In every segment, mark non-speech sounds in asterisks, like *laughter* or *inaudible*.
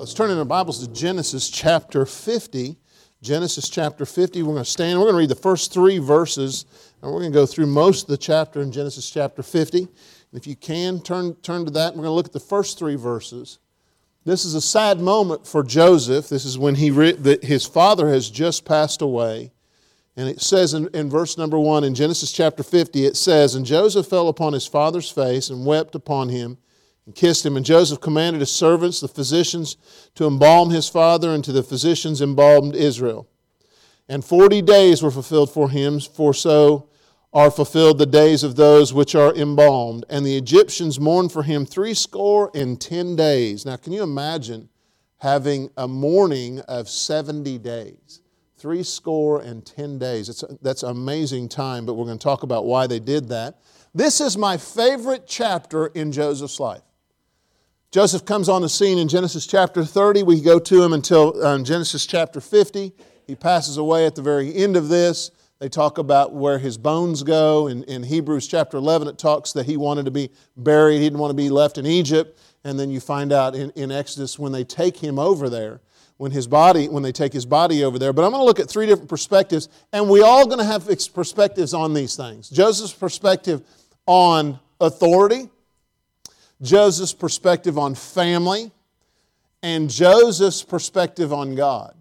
Let's turn in our Bibles to Genesis chapter 50. Genesis chapter 50. We're going to stand. We're going to read the first three verses, and we're going to go through most of the chapter in Genesis chapter 50. And if you can, turn, turn to that. We're going to look at the first three verses. This is a sad moment for Joseph. This is when he re- the, his father has just passed away. And it says in, in verse number one in Genesis chapter 50, it says, And Joseph fell upon his father's face and wept upon him and kissed him. And Joseph commanded his servants, the physicians, to embalm his father, and to the physicians embalmed Israel. And forty days were fulfilled for him, for so are fulfilled the days of those which are embalmed. And the Egyptians mourned for him threescore and ten days. Now, can you imagine having a mourning of 70 days? Three score and ten days. It's, that's amazing time, but we're going to talk about why they did that. This is my favorite chapter in Joseph's life. Joseph comes on the scene in Genesis chapter 30. We go to him until um, Genesis chapter 50. He passes away at the very end of this. They talk about where his bones go. In, in Hebrews chapter 11, it talks that he wanted to be buried, he didn't want to be left in Egypt. And then you find out in, in Exodus when they take him over there, when his body, when they take his body over there. But I'm going to look at three different perspectives, and we all going to have perspectives on these things. Joseph's perspective on authority, Joseph's perspective on family, and Joseph's perspective on God.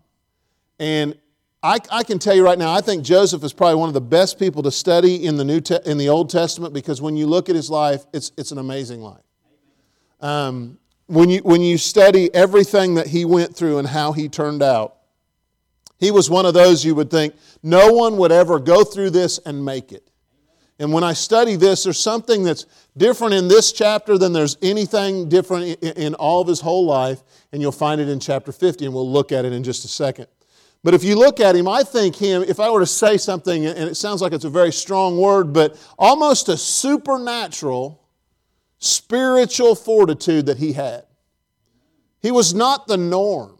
And I, I, can tell you right now, I think Joseph is probably one of the best people to study in the New Te- in the Old Testament because when you look at his life, it's, it's an amazing life. Um, when you when you study everything that he went through and how he turned out, he was one of those you would think no one would ever go through this and make it. And when I study this, there's something that's different in this chapter than there's anything different in all of his whole life. And you'll find it in chapter 50, and we'll look at it in just a second. But if you look at him, I think him, if I were to say something, and it sounds like it's a very strong word, but almost a supernatural spiritual fortitude that he had. He was not the norm,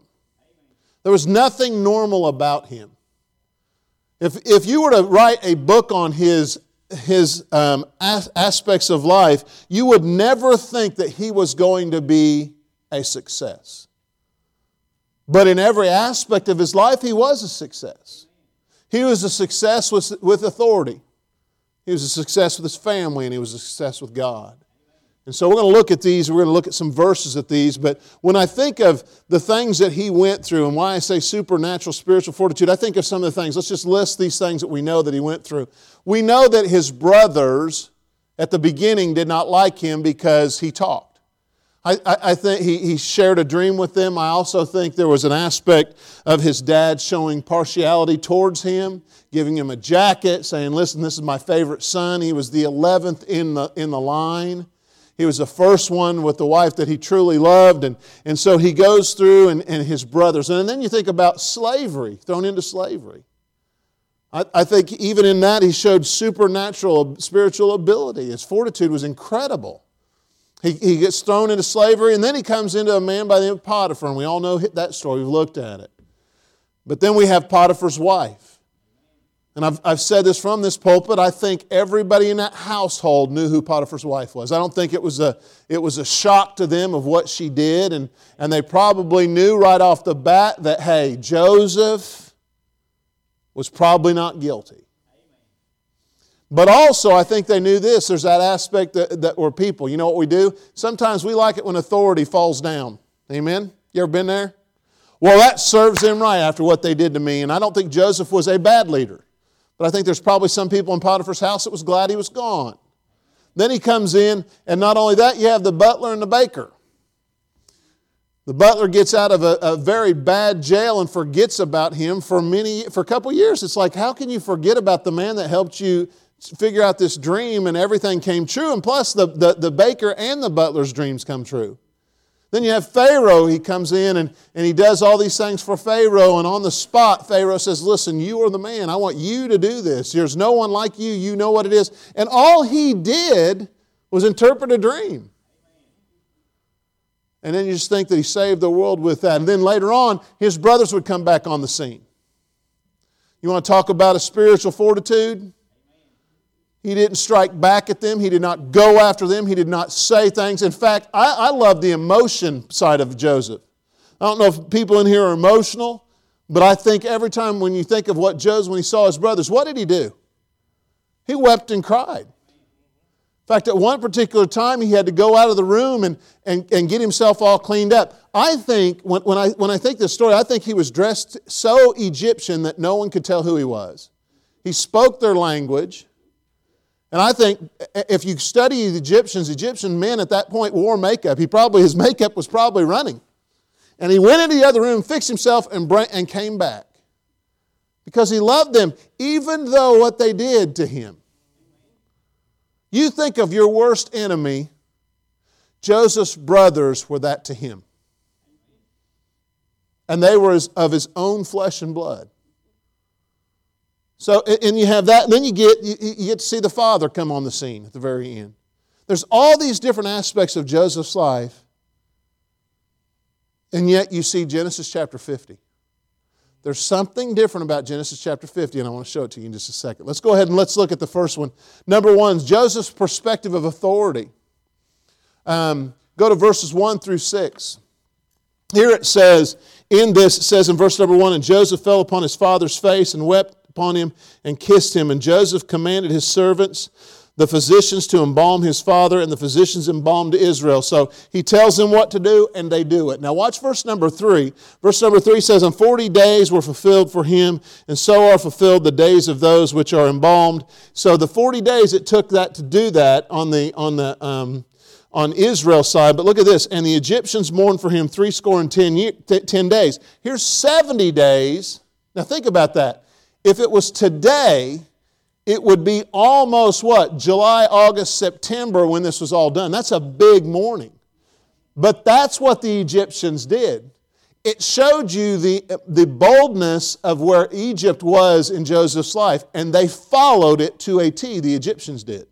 there was nothing normal about him. If, if you were to write a book on his his um, as- aspects of life, you would never think that he was going to be a success. But in every aspect of his life, he was a success. He was a success with, with authority, he was a success with his family, and he was a success with God. And so we're going to look at these, we're going to look at some verses at these, but when I think of the things that he went through and why I say supernatural spiritual fortitude, I think of some of the things. Let's just list these things that we know that he went through. We know that his brothers at the beginning did not like him because he talked. I, I, I think he, he shared a dream with them. I also think there was an aspect of his dad showing partiality towards him, giving him a jacket, saying, Listen, this is my favorite son. He was the 11th in the, in the line. He was the first one with the wife that he truly loved. And, and so he goes through and, and his brothers. And then you think about slavery, thrown into slavery. I, I think even in that, he showed supernatural spiritual ability. His fortitude was incredible. He, he gets thrown into slavery, and then he comes into a man by the name of Potiphar. And we all know that story, we've looked at it. But then we have Potiphar's wife. And I've, I've said this from this pulpit, I think everybody in that household knew who Potiphar's wife was. I don't think it was a, it was a shock to them of what she did. And, and they probably knew right off the bat that, hey, Joseph was probably not guilty. But also, I think they knew this. There's that aspect that, that we're people. You know what we do? Sometimes we like it when authority falls down. Amen? You ever been there? Well, that serves them right after what they did to me. And I don't think Joseph was a bad leader. But I think there's probably some people in Potiphar's house that was glad he was gone. Then he comes in, and not only that, you have the butler and the baker. The butler gets out of a, a, very bad jail and forgets about him for many for a couple years. It's like, how can you forget about the man that helped you figure out this dream and everything came true? And plus, the, the, the baker and the butler's dreams come true. Then you have Pharaoh. He comes in and, and he does all these things for Pharaoh. And on the spot, Pharaoh says, Listen, you are the man. I want you to do this. There's no one like you. You know what it is. And all he did was interpret a dream. And then you just think that he saved the world with that. And then later on, his brothers would come back on the scene. You want to talk about a spiritual fortitude? He didn't strike back at them. He did not go after them. He did not say things. In fact, I, I love the emotion side of Joseph. I don't know if people in here are emotional, but I think every time when you think of what Joseph, when he saw his brothers, what did he do? He wept and cried. In fact, at one particular time, he had to go out of the room and, and, and get himself all cleaned up. I think, when, when, I, when I think this story, I think he was dressed so Egyptian that no one could tell who he was. He spoke their language. And I think if you study the Egyptians, Egyptian men at that point wore makeup. He probably, his makeup was probably running. And he went into the other room, fixed himself, and, and came back. Because he loved them, even though what they did to him. You think of your worst enemy, Joseph's brothers were that to him. And they were of his own flesh and blood. So, and you have that, and then you get, you, get to see the father come on the scene at the very end. There's all these different aspects of Joseph's life, and yet you see Genesis chapter 50. There's something different about Genesis chapter 50, and I want to show it to you in just a second. Let's go ahead and let's look at the first one. Number one, Joseph's perspective of authority. Um, go to verses 1 through 6. Here it says, in this, it says in verse number 1, and Joseph fell upon his father's face and wept upon him and kissed him. And Joseph commanded his servants the physicians to embalm his father, and the physicians embalmed Israel. So he tells them what to do, and they do it. Now, watch verse number three. Verse number three says, And forty days were fulfilled for him, and so are fulfilled the days of those which are embalmed. So the forty days it took that to do that on the on the um, on Israel's side. But look at this. And the Egyptians mourned for him three score and ten, year, t- ten days. Here's 70 days. Now think about that. If it was today, it would be almost what? July, August, September when this was all done. That's a big morning. But that's what the Egyptians did. It showed you the, the boldness of where Egypt was in Joseph's life, and they followed it to a T, the Egyptians did.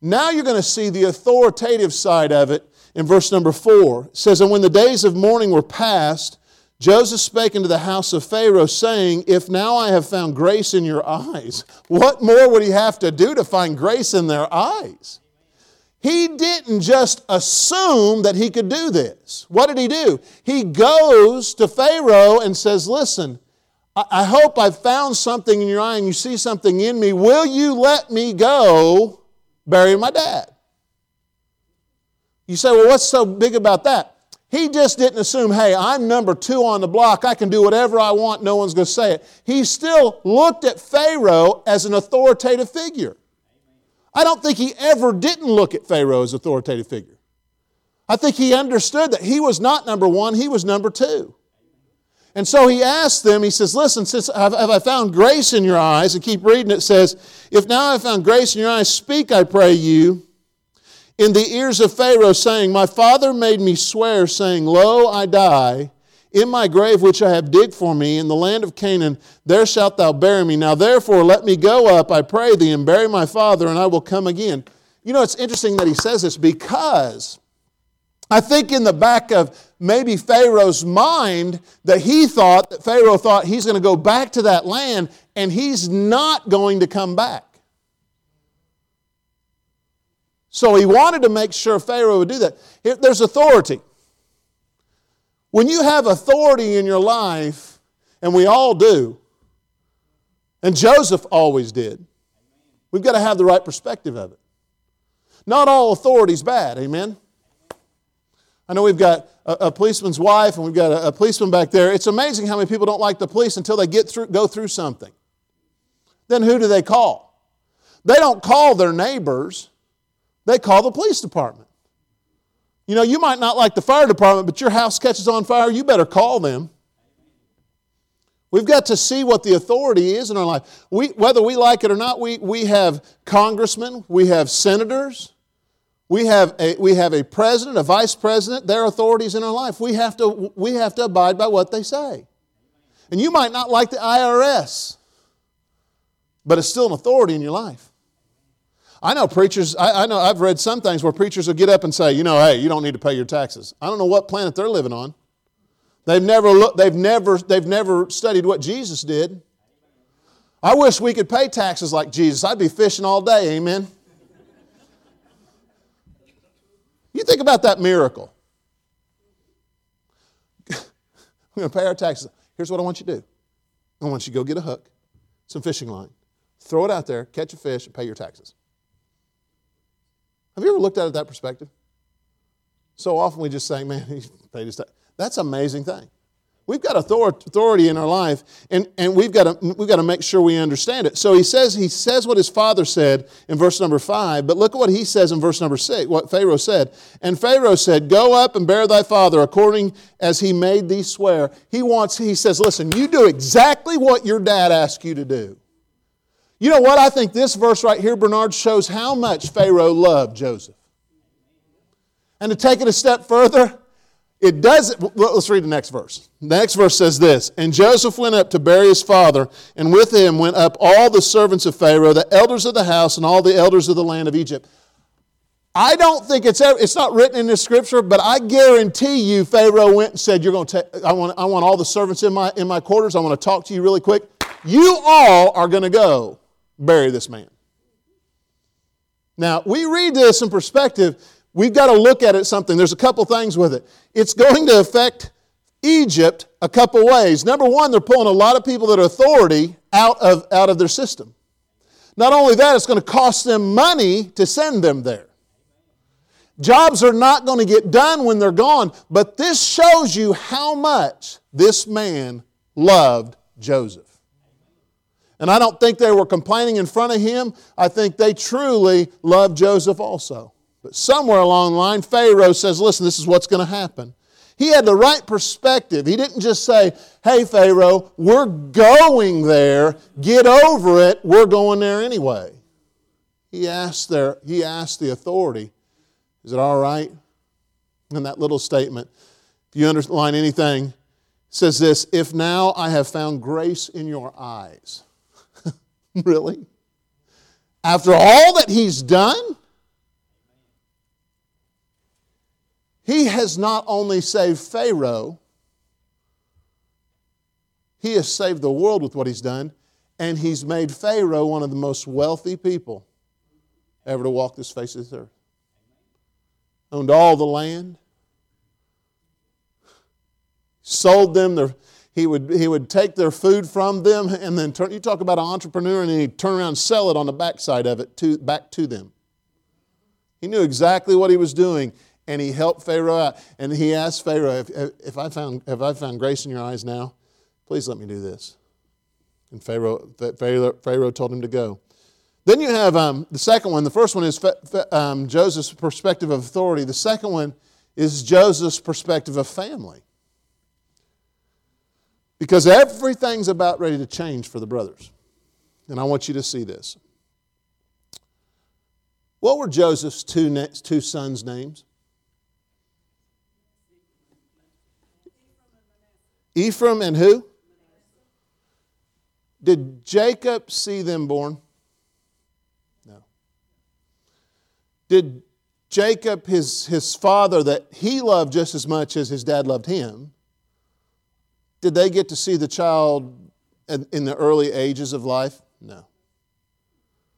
Now you're going to see the authoritative side of it in verse number four. It says, And when the days of mourning were past, Joseph spake unto the house of Pharaoh, saying, If now I have found grace in your eyes, what more would he have to do to find grace in their eyes? He didn't just assume that he could do this. What did he do? He goes to Pharaoh and says, Listen, I hope I've found something in your eye and you see something in me. Will you let me go bury my dad? You say, Well, what's so big about that? He just didn't assume, hey, I'm number two on the block. I can do whatever I want. No one's going to say it. He still looked at Pharaoh as an authoritative figure. I don't think he ever didn't look at Pharaoh as an authoritative figure. I think he understood that he was not number one, he was number two. And so he asked them, he says, Listen, since have, have I found grace in your eyes? And keep reading, it says, If now I have found grace in your eyes, speak, I pray you in the ears of Pharaoh, saying, My father made me swear, saying, Lo, I die. In my grave which I have digged for me in the land of Canaan, there shalt thou bury me. Now therefore let me go up, I pray thee, and bury my father, and I will come again. You know, it's interesting that he says this because I think in the back of maybe Pharaoh's mind that he thought, that Pharaoh thought he's going to go back to that land and he's not going to come back. So he wanted to make sure Pharaoh would do that. There's authority. When you have authority in your life, and we all do, and Joseph always did, we've got to have the right perspective of it. Not all authority is bad, amen? I know we've got a, a policeman's wife and we've got a, a, policeman back there. It's amazing how many people don't like the police until they get through, go through something. Then who do they call? They don't call their neighbors. They call the police department. You know, you might not like the fire department, but your house catches on fire, you better call them. We've got to see what the authority is in our life. We, whether we like it or not, we, we have congressmen, we have senators, we have, a, we have a president, a vice president, their authorities in our life. We have, to, we have to abide by what they say. And you might not like the IRS, but it's still an authority in your life. I know preachers, I, I, know I've read some things where preachers will get up and say, you know, hey, you don't need to pay your taxes. I don't know what planet they're living on. They've never looked, they've never, they've never studied what Jesus did. I wish we could pay taxes like Jesus. I'd be fishing all day, amen. You think about that miracle. *laughs* We're going to pay our taxes. Here's what I want you to do I want you to go get a hook, some fishing line, throw it out there, catch a fish, and pay your taxes. Have you ever looked at it that perspective? So often we just say, man, he paid his tax. That's an amazing thing. We've got authority in our life, and, and we've, got to, we've got to make sure we understand it. So he says, he says what his father said in verse number five, but look at what he says in verse number six, what Pharaoh said. And Pharaoh said, Go up and bear thy father according as he made thee swear. He wants, he says, Listen, you do exactly what your dad asked you to do. You know what? I think this verse right here, Bernard, shows how much Pharaoh loved Joseph. And to take it a step further, it does, let's read the next verse. The next verse says this And Joseph went up to bury his father, and with him went up all the servants of Pharaoh, the elders of the house, and all the elders of the land of Egypt. I don't think it's ever, it's not written in the scripture, but I guarantee you Pharaoh went and said, You're going to take, I want, I want all the servants in my, in my quarters. I want to talk to you really quick. You all are going to go bury this man. Now, we read this in perspective we've got to look at it something. There's a couple things with it. It's going to affect Egypt a couple ways. Number one, they're pulling a lot of people that are authority out of, out of their system. Not only that, it's going to cost them money to send them there. Jobs are not going to get done when they're gone, but this shows you how much this man loved Joseph. And I don't think they were complaining in front of him. I think they truly loved Joseph also. But somewhere along the line, Pharaoh says, Listen, this is what's going to happen. He had the right perspective. He didn't just say, Hey, Pharaoh, we're going there. Get over it. We're going there anyway. He asked, their, he asked the authority, Is it all right? And that little statement, if you underline anything, says this If now I have found grace in your eyes. *laughs* really? After all that he's done? He has not only saved Pharaoh, he has saved the world with what he's done, and he's made Pharaoh one of the most wealthy people ever to walk this face of the earth. Owned all the land, sold them their he would, he would take their food from them and then turn, you talk about an entrepreneur and then he'd turn around and sell it on the backside of it to, back to them. He knew exactly what he was doing and he helped Pharaoh out. And he asked Pharaoh, if, if, I found, if I found grace in your eyes now, please let me do this. And Pharaoh, Pharaoh, Pharaoh told him to go. Then you have um, the second one. The first one is um, Joseph's perspective of authority. The second one is Joseph's perspective of family. Because everything's about ready to change for the brothers. And I want you to see this. What were Joseph's two, two sons' names? Ephraim and who? Did Jacob see them born? No. Did Jacob, his, his father, that he loved just as much as his dad loved him, did they get to see the child in, the early ages of life? No.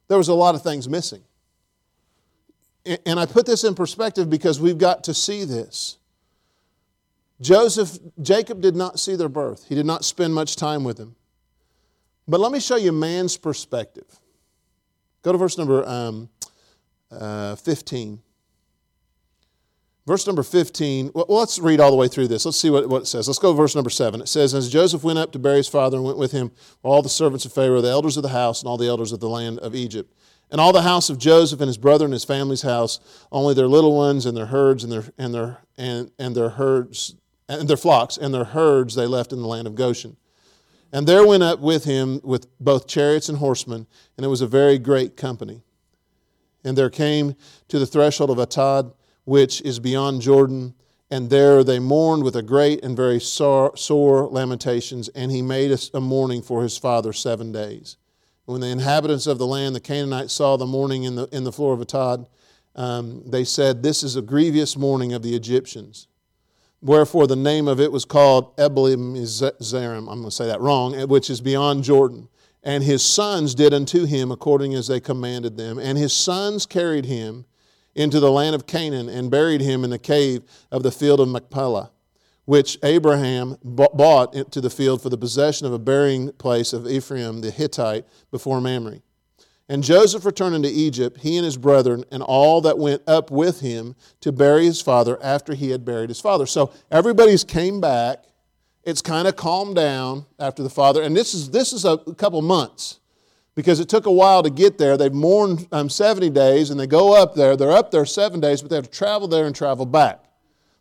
There was a lot of things missing. And I put this in perspective because we've got to see this. Joseph, Jacob did not see their birth. He did not spend much time with them. But let me show you man's perspective. Go to verse number um, uh, 15. Verse number 15, well, let's read all the way through this. Let's see what, what it says. Let's go to verse number 7. It says, As Joseph went up to bury his father and went with him all the servants of Pharaoh, the elders of the house, and all the elders of the land of Egypt. And all the house of Joseph and his brother and his family's house, only their little ones and their herds and their, and their, and, and their herds and their flocks and their herds they left in the land of Goshen. And there went up with him with both chariots and horsemen, and it was a very great company. And there came to the threshold of Atad, which is beyond Jordan, and there they mourned with a great and very sore, lamentations, and he made a mourning for his father seven days. When the inhabitants of the land, the Canaanites, saw the mourning in the, in the floor of Atad, um, they said, This is a grievous mourning of the Egyptians. Wherefore the name of it was called Ebelim I'm going to say that wrong, which is beyond Jordan. And his sons did unto him according as they commanded them. And his sons carried him into the land of Canaan and buried him in the cave of the field of Machpelah, which Abraham bought into the field for the possession of a burying place of Ephraim the Hittite before Mamre. And Joseph returned into Egypt, he and his brethren, and all that went up with him to bury his father after he had buried his father. So everybody's came back. It's kind of calmed down after the father. And this is, this is a couple months because it took a while to get there. They've mourned um, 70 days and they go up there. They're up there seven days, but they have to travel there and travel back.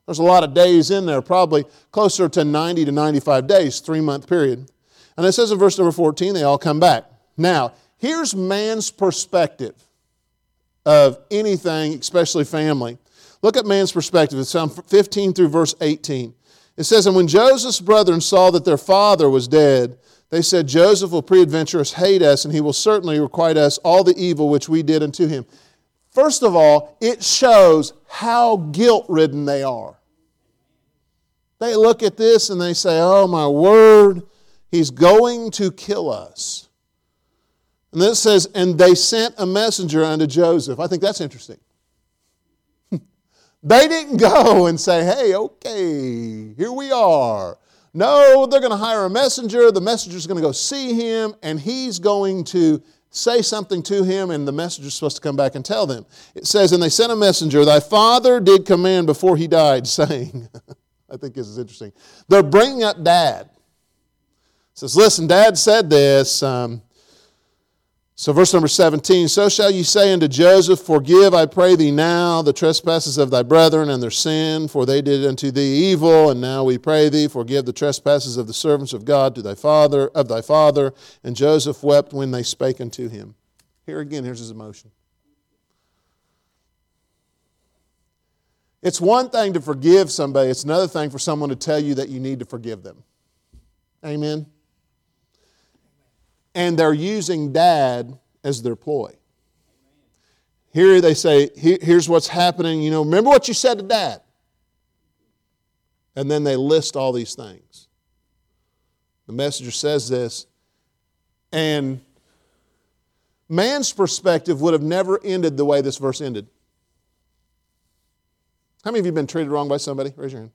There's a lot of days in there, probably closer to 90 to 95 days, three month period. And it says in verse number 14, they all come back. Now, here's man's perspective of anything, especially family. Look at man's perspective. It's Psalm 15 through verse 18. It says, And when Joseph's brethren saw that their father was dead, they said, Joseph will peradventure hate us, and he will certainly requite us all the evil which we did unto him. First of all, it shows how guilt ridden they are. They look at this and they say, Oh, my word, he's going to kill us. And then it says, And they sent a messenger unto Joseph. I think that's interesting. *laughs* they didn't go and say, Hey, okay, here we are. No, they're going to hire a messenger. The messenger's going to go see him, and he's going to say something to him, and the messenger's supposed to come back and tell them. It says, And they sent a messenger, Thy father did command before he died, *laughs* saying, I think this is interesting. They're bringing up dad. Says, Listen, dad said this. Um, so, verse number 17 So shall you say unto Joseph, Forgive, I pray thee now, the trespasses of thy brethren and their sin, for they did unto thee evil. And now we pray thee, forgive the trespasses of the servants of God to thy father, of thy father. And Joseph wept when they spake unto him. Here again, here's his emotion. It's one thing to forgive somebody, it's another thing for someone to tell you that you need to forgive them. Amen and they're using dad as their ploy. Here they say, here's what's happening. You know, remember what you said to dad. And then they list all these things. The messenger says this, and man's perspective would have never ended the way this verse ended. How many of you have been treated wrong by somebody? Raise your hand.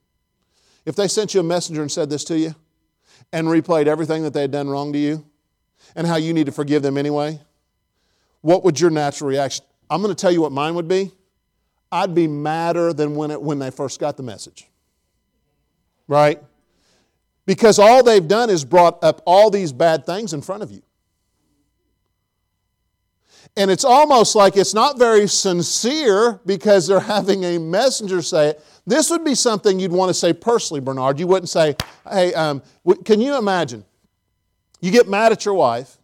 If they sent you a messenger and said this to you and replayed everything that they had done wrong to you, and how you need to forgive them anyway, what would your natural reaction? I'm going to tell you what mine would be. I'd be madder than when, it, when they first got the message. Right? Because all they've done is brought up all these bad things in front of you. And it's almost like it's not very sincere because they're *laughs* having a messenger say it. This would be something you'd want to say personally, Bernard. You wouldn't say, hey, um, can you imagine? You get mad at your wife,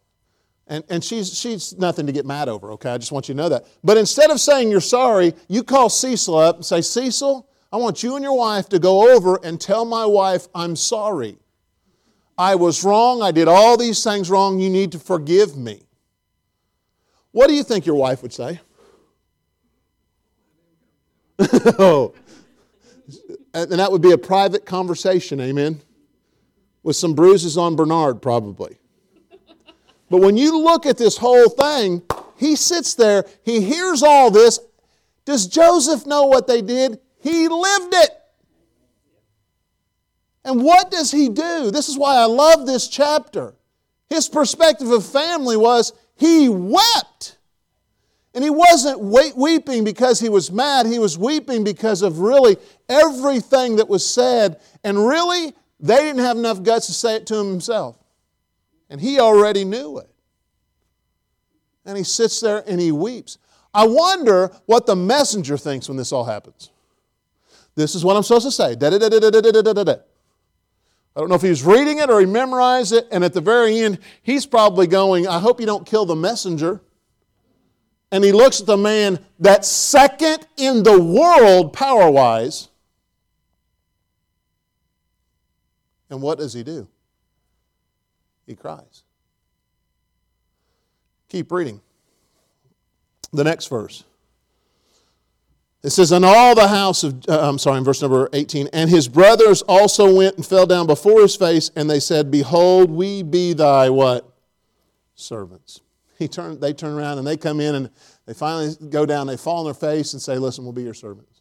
and, and she's, she's nothing to get mad over, okay? I just want you to know that. But instead of saying you're sorry, you call Cecil up and say, Cecil, I want you and your wife to go over and tell my wife I'm sorry. I was wrong. I did all these things wrong. You need to forgive me. What do you think your wife would say? *laughs* oh. And that would be a private conversation, amen? With some bruises on Bernard, probably. But when you look at this whole thing, he sits there, he hears all this. Does Joseph know what they did? He lived it. And what does he do? This is why I love this chapter. His perspective of family was he wept. And he wasn't weeping because he was mad, he was weeping because of really everything that was said. And really, they didn't have enough guts to say it to himself. And he already knew it. And he sits there and he weeps. I wonder what the messenger thinks when this all happens. This is what I'm supposed to say. Da, da, da, I don't know if he's reading it or he memorized it, and at the very end, he's probably going, I hope you don't kill the messenger. And he looks at the man that's second in the world power wise And what does he do? He cries. Keep reading. The next verse. It says, And all the house of, uh, I'm sorry, in verse number 18, and his brothers also went and fell down before his face, and they said, Behold, we be thy what? Servants. He turned, they turn around and they come in and they finally go down, they fall on their face and say, Listen, we'll be your servants.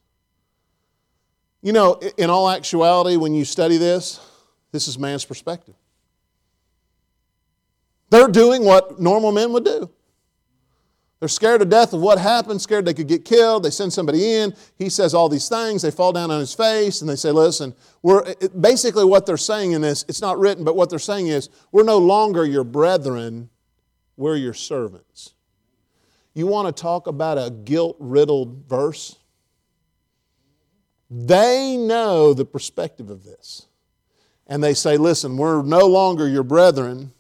You know, in all actuality, when you study this, this is man's perspective. They're doing what normal men would do. They're scared to death of what happened, scared they could get killed. They send somebody in. He says all these things. They fall down on his face and they say, Listen, we're basically what they're saying in this, it's not written, but what they're saying is, We're no longer your brethren, we're your servants. You want to talk about a guilt riddled verse? They know the perspective of this. And they say, Listen, we're no longer your brethren,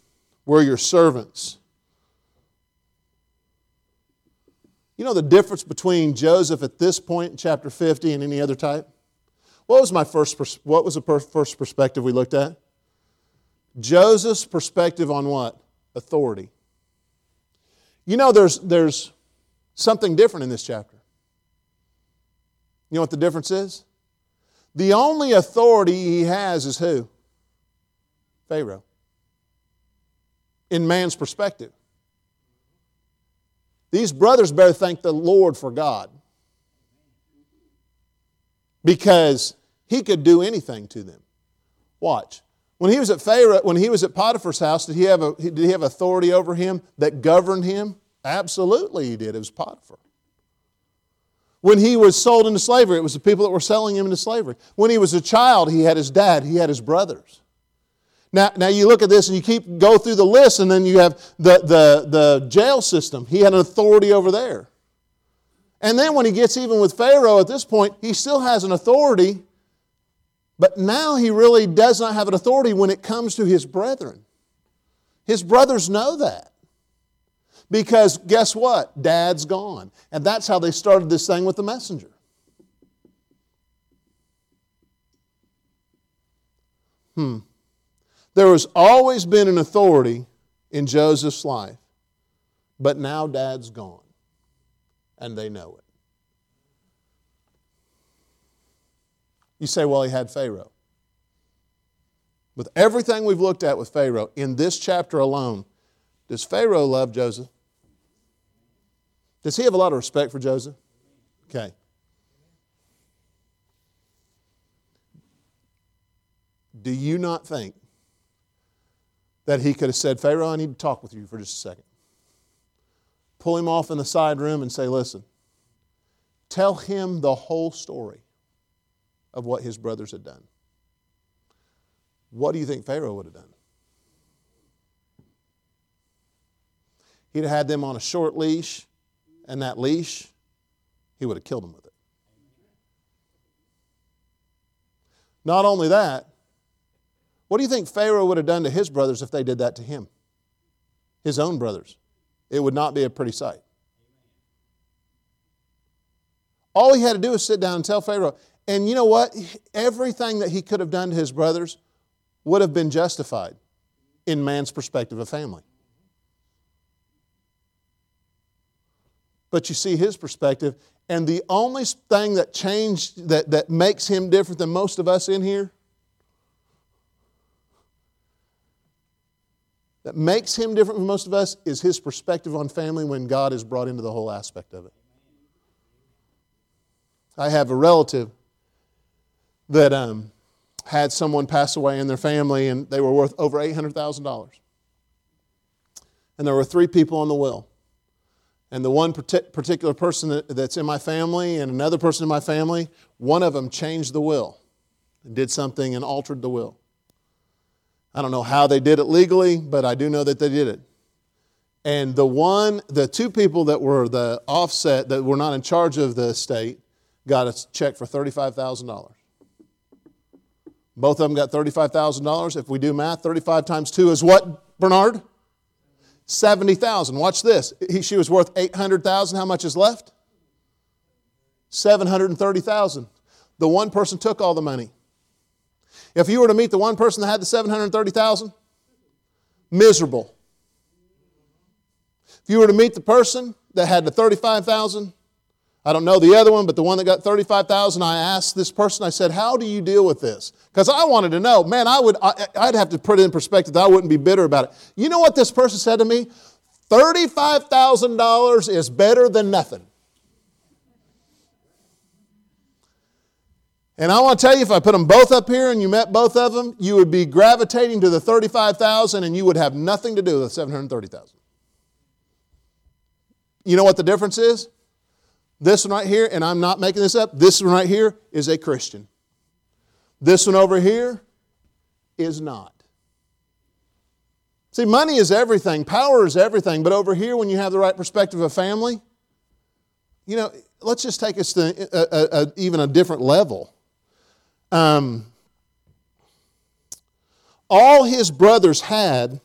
we're your servants. You know the difference between Joseph at this point in chapter 50 and any other type? What was my first what was the first perspective we looked at? Joseph's perspective on what? Authority. You know there's there's something different in this chapter. You know what the difference is? The only authority he has is who? Pharaoh. In man's perspective. These brothers better thank the Lord for God because he could do anything to them. Watch. When he was at Pharaoh, when he was at Potiphar's house, did he have, a, did he have authority over him that governed him? Absolutely, he did. It was Potiphar. When he was sold into slavery, it was the people that were selling him into slavery. When he was a child, he had his dad, he had his brothers. Now, now you look at this and you keep go through the list, and then you have the, the, the jail system. He had an authority over there. And then when he gets even with Pharaoh at this point, he still has an authority, but now he really does not have an authority when it comes to his brethren. His brothers know that. Because guess what? Dad's gone. And that's how they started this thing with the messenger. Hmm. There has always been an authority in Joseph's life, but now dad's gone, and they know it. You say, well, he had Pharaoh. With everything we've looked at with Pharaoh, in this chapter alone, does Pharaoh love Joseph? Does he have a lot of respect for Joseph? Okay. Do you not think that he could have said, Pharaoh, I need to talk with you for just a second. Pull him off in the side room and say, Listen, tell him the whole story of what his brothers had done. What do you think Pharaoh would have done? He'd have had them on a short leash, and that leash, he would have killed them with it. Not only that, what do you think Pharaoh would have done to his brothers if they did that to him? His own brothers. It would not be a pretty sight. All he had to do was sit down and tell Pharaoh. And you know what? Everything that he could have done to his brothers would have been justified in man's perspective of family. But you see his perspective, and the only thing that changed, that, that makes him different than most of us in here, that makes him different from most of us is his perspective on family when God is brought into the whole aspect of it. I have a relative that um, had someone pass away in their family, and they were worth over $800,000. And there were three people on the will. And the one particular person that's in my family and another person in my family, one of them changed the will and did something and altered the will. I don't know how they did it legally, but I do know that they did it. And the one, the two people that were the offset, that were not in charge of the estate, got a check for $35,000. Both of them got $35,000. If we do math, 35 times 2 is what, Bernard? 70,000. Watch this. He, she was worth 800,000. How much is left? 730,000. The one person took all the money. If you were to meet the one person that had the 730,000, miserable. If you were to meet the person that had the 35,000, I don't know the other one, but the one that got 35,000, I asked this person, I said, How do you deal with this? Because I wanted to know. Man, I would, I, I'd have to put it in perspective I wouldn't be bitter about it. You know what this person said to me? $35,000 is better than nothing. And I want to tell you, if I put them both up here and you met both of them, you would be gravitating to the 35,000 and you would have nothing to do with the 730,000. You know what the difference is? This one right here, and I'm not making this up, this one right here is a Christian. This one over here is not. See, money is everything, power is everything, but over here, when you have the right perspective of family, you know, let's just take us to a, a, a, even a different level. Um, all his brothers had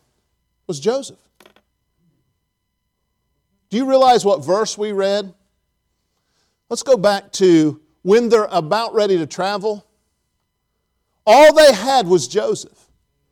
was Joseph. Do you realize what verse we read? Let's go back to when they're about ready to travel. All they had was Joseph.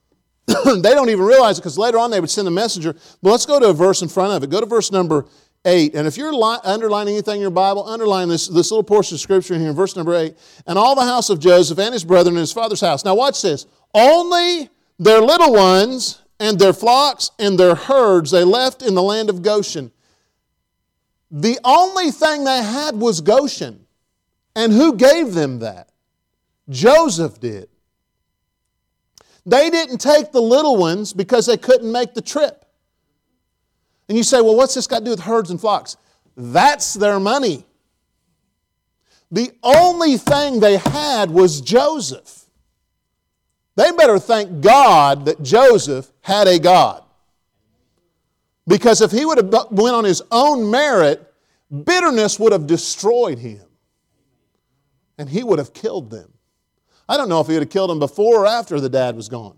*clears throat* they don't even realize it because later on they would send a messenger. But let's go to a verse in front of it. Go to verse number 8. And if you're li- underlining anything in your Bible, underline this, this little portion of Scripture here in verse number 8. And all the house of Joseph and his brethren and his father's house. Now watch this. Only their little ones and their flocks and their herds they left in the land of Goshen. The only thing they had was Goshen. And who gave them that? Joseph did. They didn't take the little ones because they couldn't make the trip. And you say, well, what's this got to do with herds and flocks? That's their money. The only thing they had was Joseph. They better thank God that Joseph had a God. Because if he would have went on his own merit, bitterness would have destroyed him. And he would have killed them. I don't know if he would have killed them before or after the dad was gone.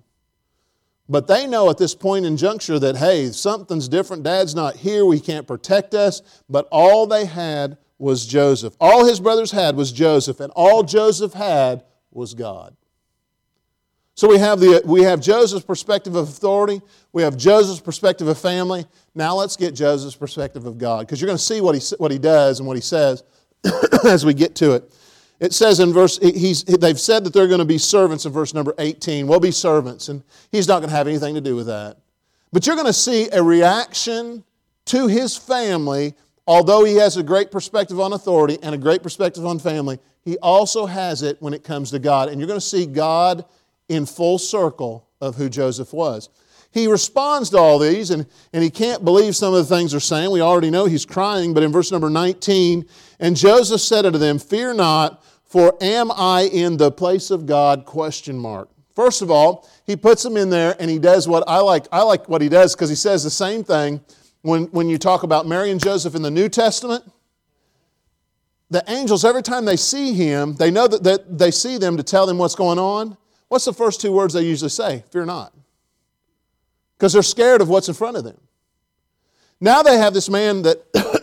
But they know at this point in juncture that, hey, something's different. Dad's not here. We can't protect us. But all they had was Joseph. All his brothers had was Joseph. And all Joseph had was God. So we have, the, we have Joseph's perspective of authority. We have Joseph's perspective of family. Now let's get Joseph's perspective of God because you're going to see what he, what he does and what he says *coughs* as we get to it. It says in verse, he's, they've said that they're going to be servants in verse number 18. We'll be servants, and he's not going to have anything to do with that. But you're going to see a reaction to his family, although he has a great perspective on authority and a great perspective on family, he also has it when it comes to God. And you're going to see God in full circle of who Joseph was. He responds to all these, and, and he can't believe some of the things they're saying. We already know he's crying, but in verse number 19, and Joseph said unto them, Fear not, for am I in the place of God? Question mark. First of all, he puts them in there and he does what I like. I like what he does because he says the same thing when, when you talk about Mary and Joseph in the New Testament. The angels, every time they see him, they know that, that they see them to tell them what's going on. What's the first two words they usually say? Fear not. Because they're scared of what's in front of them. Now they have this man that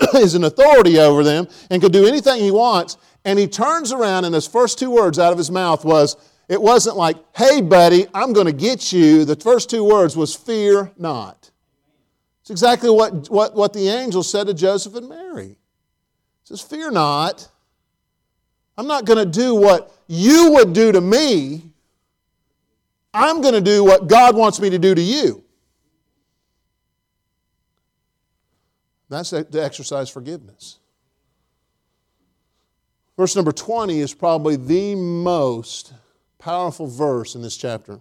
*laughs* is an authority over them and can do anything he wants, and he turns around, and his first two words out of his mouth was, it wasn't like, hey, buddy, I'm going to get you. The first two words was, fear not. It's exactly what, what, what the angel said to Joseph and Mary. He says, fear not. I'm not going to do what you would do to me. I'm going to do what God wants me to do to you. That's to exercise forgiveness. Verse number 20 is probably the most powerful verse in this chapter.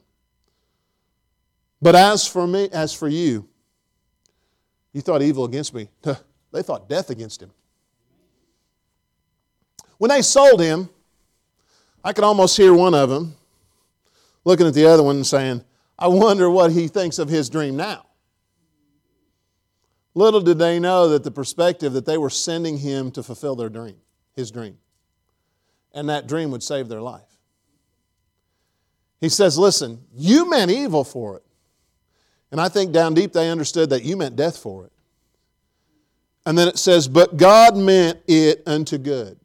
But as for me, as for you, you thought evil against me. *laughs* They thought death against him. When they sold him, I could almost hear one of them looking at the other one and saying, I wonder what he thinks of his dream now. Little did they know that the perspective that they were sending him to fulfill their dream, his dream and that dream would save their life. He says, Listen, you meant evil for it. And I think down deep they understood that you meant death for it. And then it says, But God meant it unto good.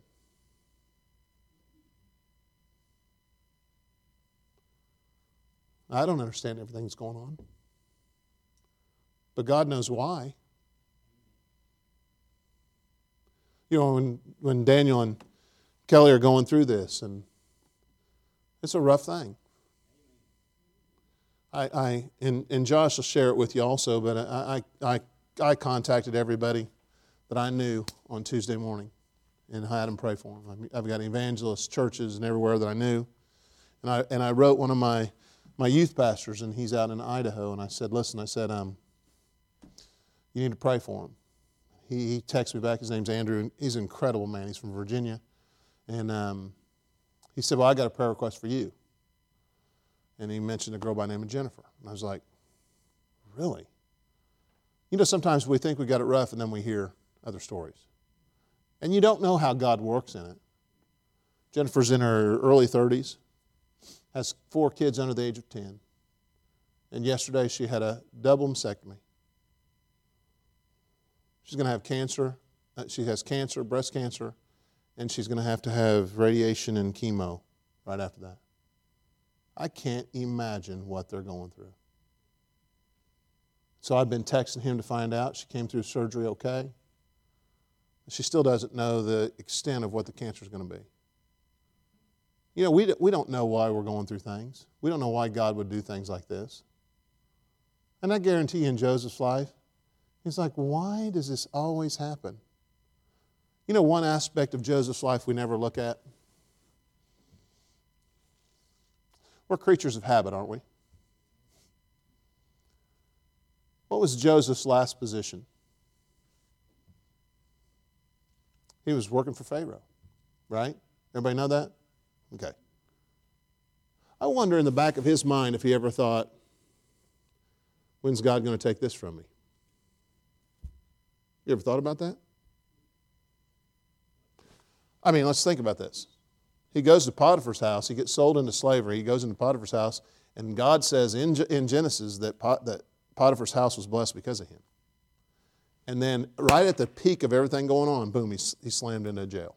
I don't understand everything that's going on. But God knows why. You know, when, when Daniel and Kelly are going through this, and it's a rough thing. I, I and, and Josh will share it with you also, but I, I, I contacted everybody that I knew on Tuesday morning and had them pray for them. I've got evangelist churches and everywhere that I knew. And I, and I wrote one of my, my youth pastors, and he's out in Idaho, and I said, Listen, I said, um, you need to pray for him. He, he texted me back. His name's Andrew, and he's an incredible man. He's from Virginia. And um, he said, Well, I got a prayer request for you. And he mentioned a girl by the name of Jennifer. And I was like, Really? You know, sometimes we think we got it rough, and then we hear other stories. And you don't know how God works in it. Jennifer's in her early 30s has four kids under the age of 10. And yesterday she had a double mastectomy. She's going to have cancer. Uh, she has cancer, breast cancer, and she's going to have to have radiation and chemo right after that. I can't imagine what they're going through. So I've been texting him to find out. She came through surgery okay. She still doesn't know the extent of what the cancer is going to be. You know, we, we don't know why we're going through things. We don't know why God would do things like this. And I guarantee you in Joseph's life, he's like, why does this always happen? You know, one aspect of Joseph's life we never look at? We're creatures of habit, aren't we? What was Joseph's last position? He was working for Pharaoh, right? Everybody know that? Okay. I wonder in the back of his mind if he ever thought, when's God going to take this from me? You ever thought about that? I mean, let's think about this. He goes to Potiphar's house, he gets sold into slavery, he goes into Potiphar's house, and God says in, in Genesis that, Pot, that Potiphar's house was blessed because of him. And then, right at the peak of everything going on, boom, he's, he's slammed into jail.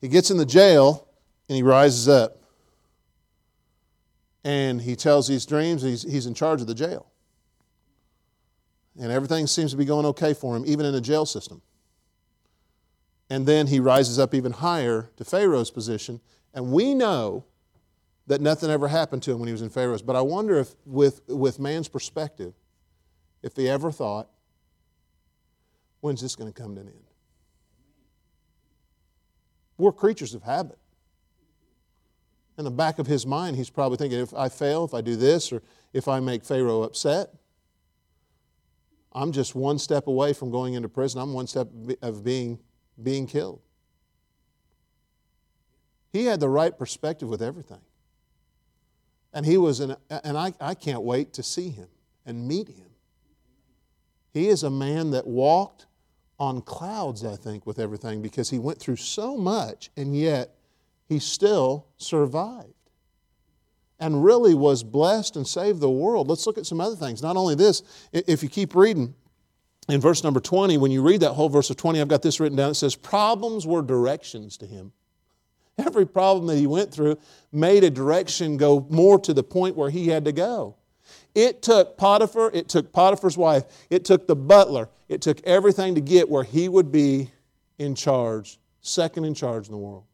He gets in the jail, and he rises up and he tells these dreams. He's, he's in charge of the jail. And everything seems to be going okay for him, even in the jail system. And then he rises up even higher to Pharaoh's position. And we know that nothing ever happened to him when he was in Pharaoh's. But I wonder if, with, with man's perspective, if he ever thought, when's this going to come to an end? We're creatures of habit in the back of his mind, he's probably thinking if I fail, if I do this, or if I make Pharaoh upset, I'm just one step away from going into prison. I'm one step of being, being killed. He had the right perspective with everything. And he was an, and I, I can't wait to see him and meet him. He is a man that walked on clouds, I think, with everything because he went through so much and yet he still survived and really was blessed and saved the world. Let's look at some other things. Not only this, if you keep reading in verse number 20, when you read that whole verse of 20, I've got this written down. It says, Problems were directions to him. *laughs* Every problem that he went through made a direction go more to the point where he had to go. It took Potiphar, it took Potiphar's wife, it took the butler, it took everything to get where he would be in charge, second in charge in the world.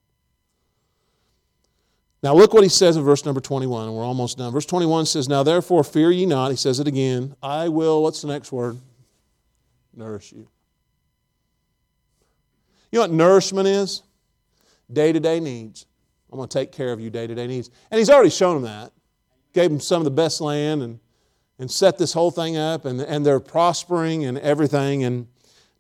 Now, look what he says in verse number 21, and we're almost done. Verse 21 says, Now therefore fear ye not. He says it again. I will, what's the next word? Nourish you. You know what nourishment is? Day to day needs. I'm going to take care of you day to day needs. And he's already shown them that. Gave them some of the best land and, and set this whole thing up, and, and they're prospering and everything. And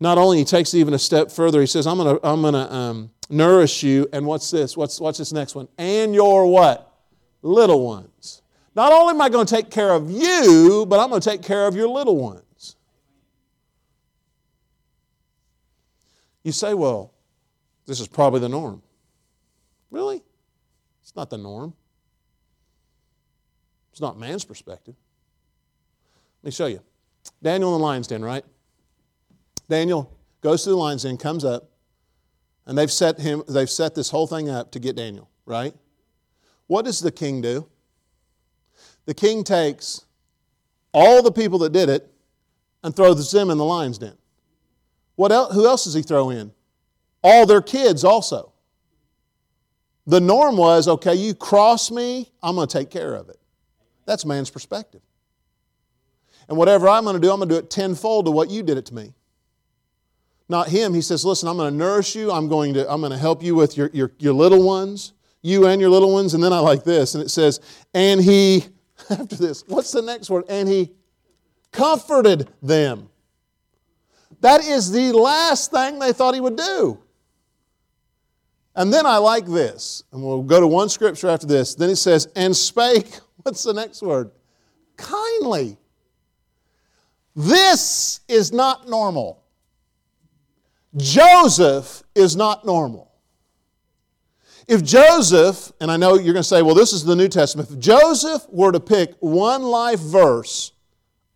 not only he takes even a step further, he says, I'm going to, I'm going to um, nourish you. And what's this? What's, what's this next one? And your what? Little ones. Not only am I going to take care of you, but I'm going to take care of your little ones. You say, well, this is probably the norm. Really? It's not the norm. It's not man's perspective. Let me show you. Daniel in the lion's den, right? Daniel goes to the lion's den, comes up, and they've set him, they've set this whole thing up to get Daniel, right? What does the king do? The king takes all the people that did it and throws them in the lion's den. What else, who else does he throw in? All their kids also. The norm was okay, you cross me, I'm going to take care of it. That's man's perspective. And whatever I'm going to do, I'm going to do it tenfold to what you did it to me. Not him. He says, Listen, I'm going to nourish you. I'm going to, I'm going to help you with your, your, your little ones, you and your little ones. And then I like this. And it says, And he, *laughs* after this, what's the next word? And he comforted them. That is the last thing they thought he would do. And then I like this, and we'll go to one scripture after this. Then it says, and spake, *laughs* what's the next word? Kindly. This is not normal. Joseph is not normal. If Joseph, and I know you're going to say, well, this is the New Testament, if Joseph were to pick one life verse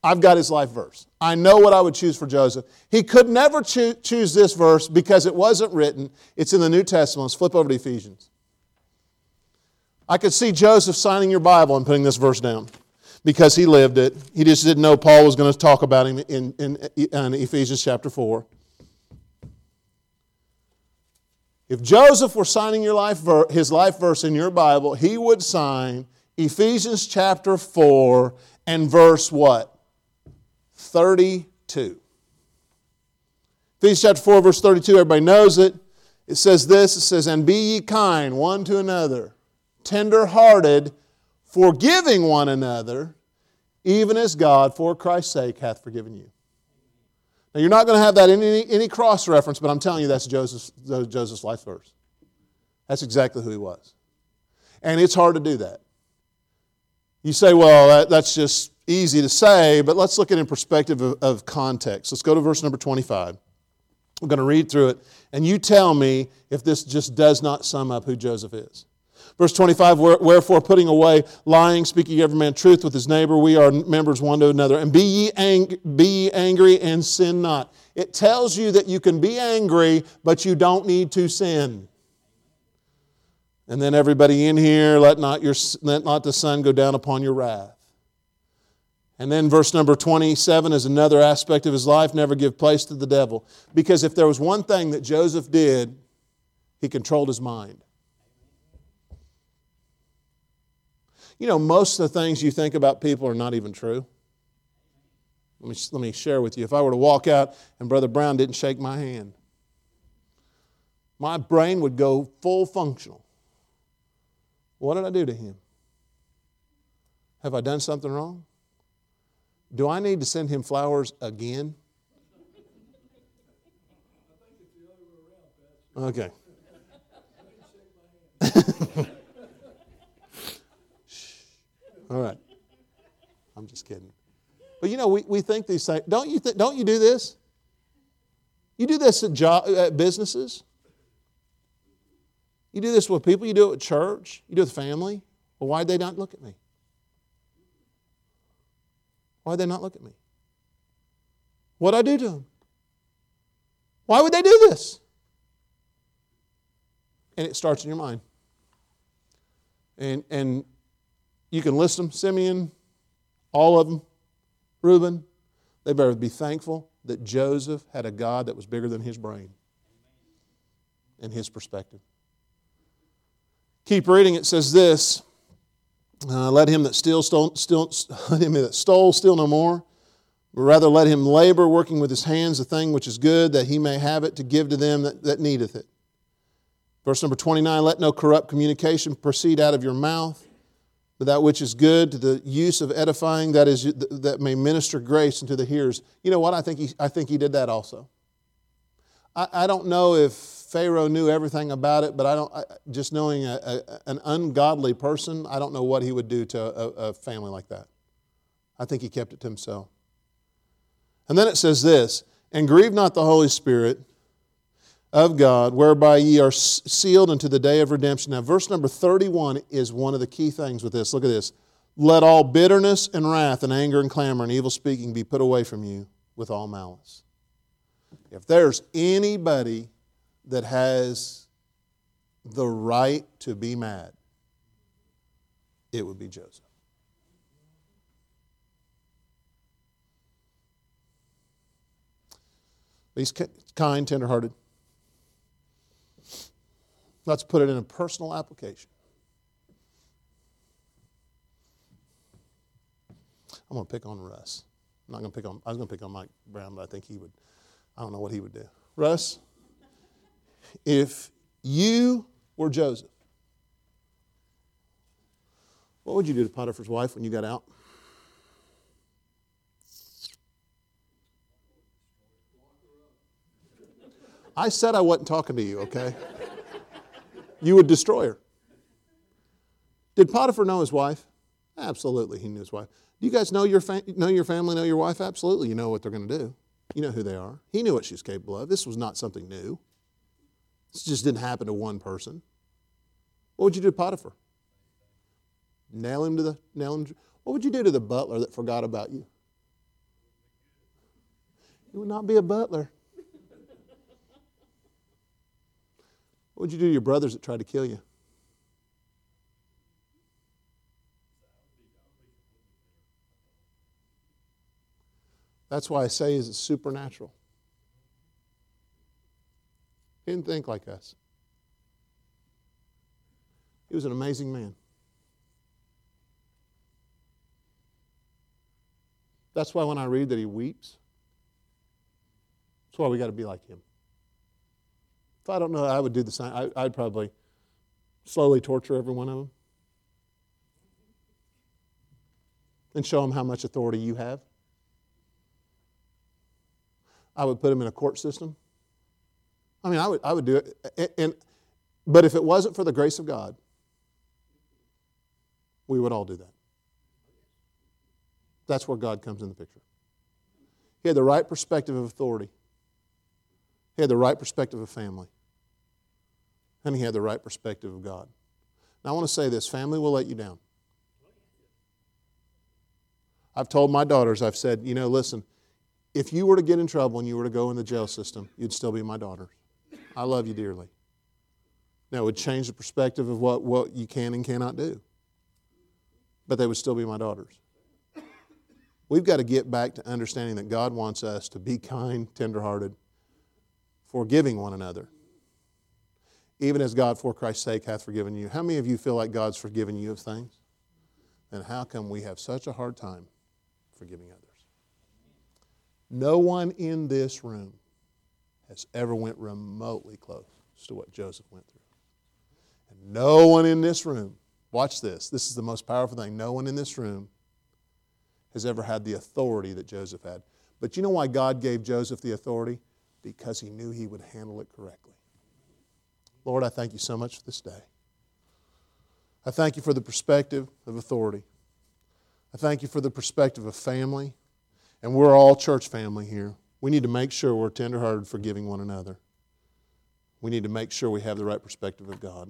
I've got his life verse. I know what I would choose for Joseph. He could never choo- choose this verse because it wasn't written. It's in the New Testament. Let's flip over to Ephesians. I could see Joseph signing your Bible and putting this verse down because he lived it. He just didn't know Paul was going to talk about him in, in, in Ephesians chapter 4. If Joseph were signing your life ver- his life verse in your Bible, he would sign Ephesians chapter 4 and verse what? 32. Ephesians chapter 4, verse 32, everybody knows it. It says this it says, And be ye kind one to another, tender hearted, forgiving one another, even as God, for Christ's sake, hath forgiven you. Now, you're not going to have that in any, any cross reference, but I'm telling you that's Joseph's, Joseph's life verse. That's exactly who he was. And it's hard to do that. You say, well, that, that's just easy to say, but let's look at it in perspective of, of context. Let's go to verse number 25. I'm going to read through it, and you tell me if this just does not sum up who Joseph is. Verse 25, wherefore putting away lying, speaking every man truth with his neighbor, we are members one to another. And be ye, ang- be ye angry and sin not. It tells you that you can be angry, but you don't need to sin. And then everybody in here, let not, your, let not the sun go down upon your wrath. And then verse number 27 is another aspect of his life never give place to the devil. Because if there was one thing that Joseph did, he controlled his mind. You know, most of the things you think about people are not even true. Let me, let me share with you. If I were to walk out and Brother Brown didn't shake my hand, my brain would go full functional. What did I do to him? Have I done something wrong? Do I need to send him flowers again? Okay. *laughs* *laughs* All right. I'm just kidding. But you know, we, we think these things. Don't you, th- don't you do this? You do this at, job, at businesses. You do this with people. You do it with church. You do it with family. Well, why'd they not look at me? Why'd they not look at me? What'd I do to them? Why would they do this? And it starts in your mind. And, and you can list them Simeon, all of them, Reuben. They better be thankful that Joseph had a God that was bigger than his brain and his perspective. Keep reading, it says this uh, let him that steal, stole, still, *laughs* let him that stole steal no more, but rather let him labor, working with his hands the thing which is good, that he may have it to give to them that, that needeth it. Verse number 29 Let no corrupt communication proceed out of your mouth, but that which is good to the use of edifying, that, is, that may minister grace unto the hearers. You know what? I think he, I think he did that also. I, I don't know if Pharaoh knew everything about it, but I don't. Just knowing a, a, an ungodly person, I don't know what he would do to a, a family like that. I think he kept it to himself. And then it says this: "And grieve not the Holy Spirit of God, whereby ye are sealed unto the day of redemption." Now, verse number thirty-one is one of the key things with this. Look at this: "Let all bitterness and wrath and anger and clamor and evil speaking be put away from you with all malice." If there's anybody that has the right to be mad, it would be Joseph. He's kind, tenderhearted. Let's put it in a personal application. I'm going to pick on Russ. I'm not going to pick on. I was going to pick on Mike Brown, but I think he would. I don't know what he would do. Russ, if you were Joseph, what would you do to Potiphar's wife when you got out? I said I wasn't talking to you, okay? You would destroy her. Did Potiphar know his wife? Absolutely, he knew his wife. Do you guys know your, fa- know your family, know your wife? Absolutely, you know what they're going to do. You know who they are. He knew what she's capable of. This was not something new. This just didn't happen to one person. What would you do to Potiphar? Nail him to the nail him. To, What would you do to the butler that forgot about you? You would not be a butler. What would you do to your brothers that tried to kill you? That's why I say is it's supernatural. He didn't think like us. He was an amazing man. That's why when I read that he weeps, that's why we got to be like him. I don't know, I would do the same. I, I'd probably slowly torture every one of them and show them how much authority you have. I would put them in a court system. I mean, I would, I would do it. And, and, but if it wasn't for the grace of God, we would all do that. That's where God comes in the picture. He had the right perspective of authority. He had the right perspective of family. And he had the right perspective of God. Now, I want to say this family will let you down. I've told my daughters, I've said, you know, listen, if you were to get in trouble and you were to go in the jail system, you'd still be my daughter. I love you dearly. Now, it would change the perspective of what, what you can and cannot do, but they would still be my daughters. We've got to get back to understanding that God wants us to be kind, tenderhearted, forgiving one another. Even as God, for Christ's sake, hath forgiven you. How many of you feel like God's forgiven you of things? And how come we have such a hard time forgiving others? No one in this room has ever went remotely close to what Joseph went through. And no one in this room, watch this, this is the most powerful thing. No one in this room has ever had the authority that Joseph had. But you know why God gave Joseph the authority? Because he knew he would handle it correctly. Lord, I thank you so much for this day. I thank you for the perspective of authority. I thank you for the perspective of family. And we're all church family here. We need to make sure we're tenderhearted, forgiving one another. We need to make sure we have the right perspective of God.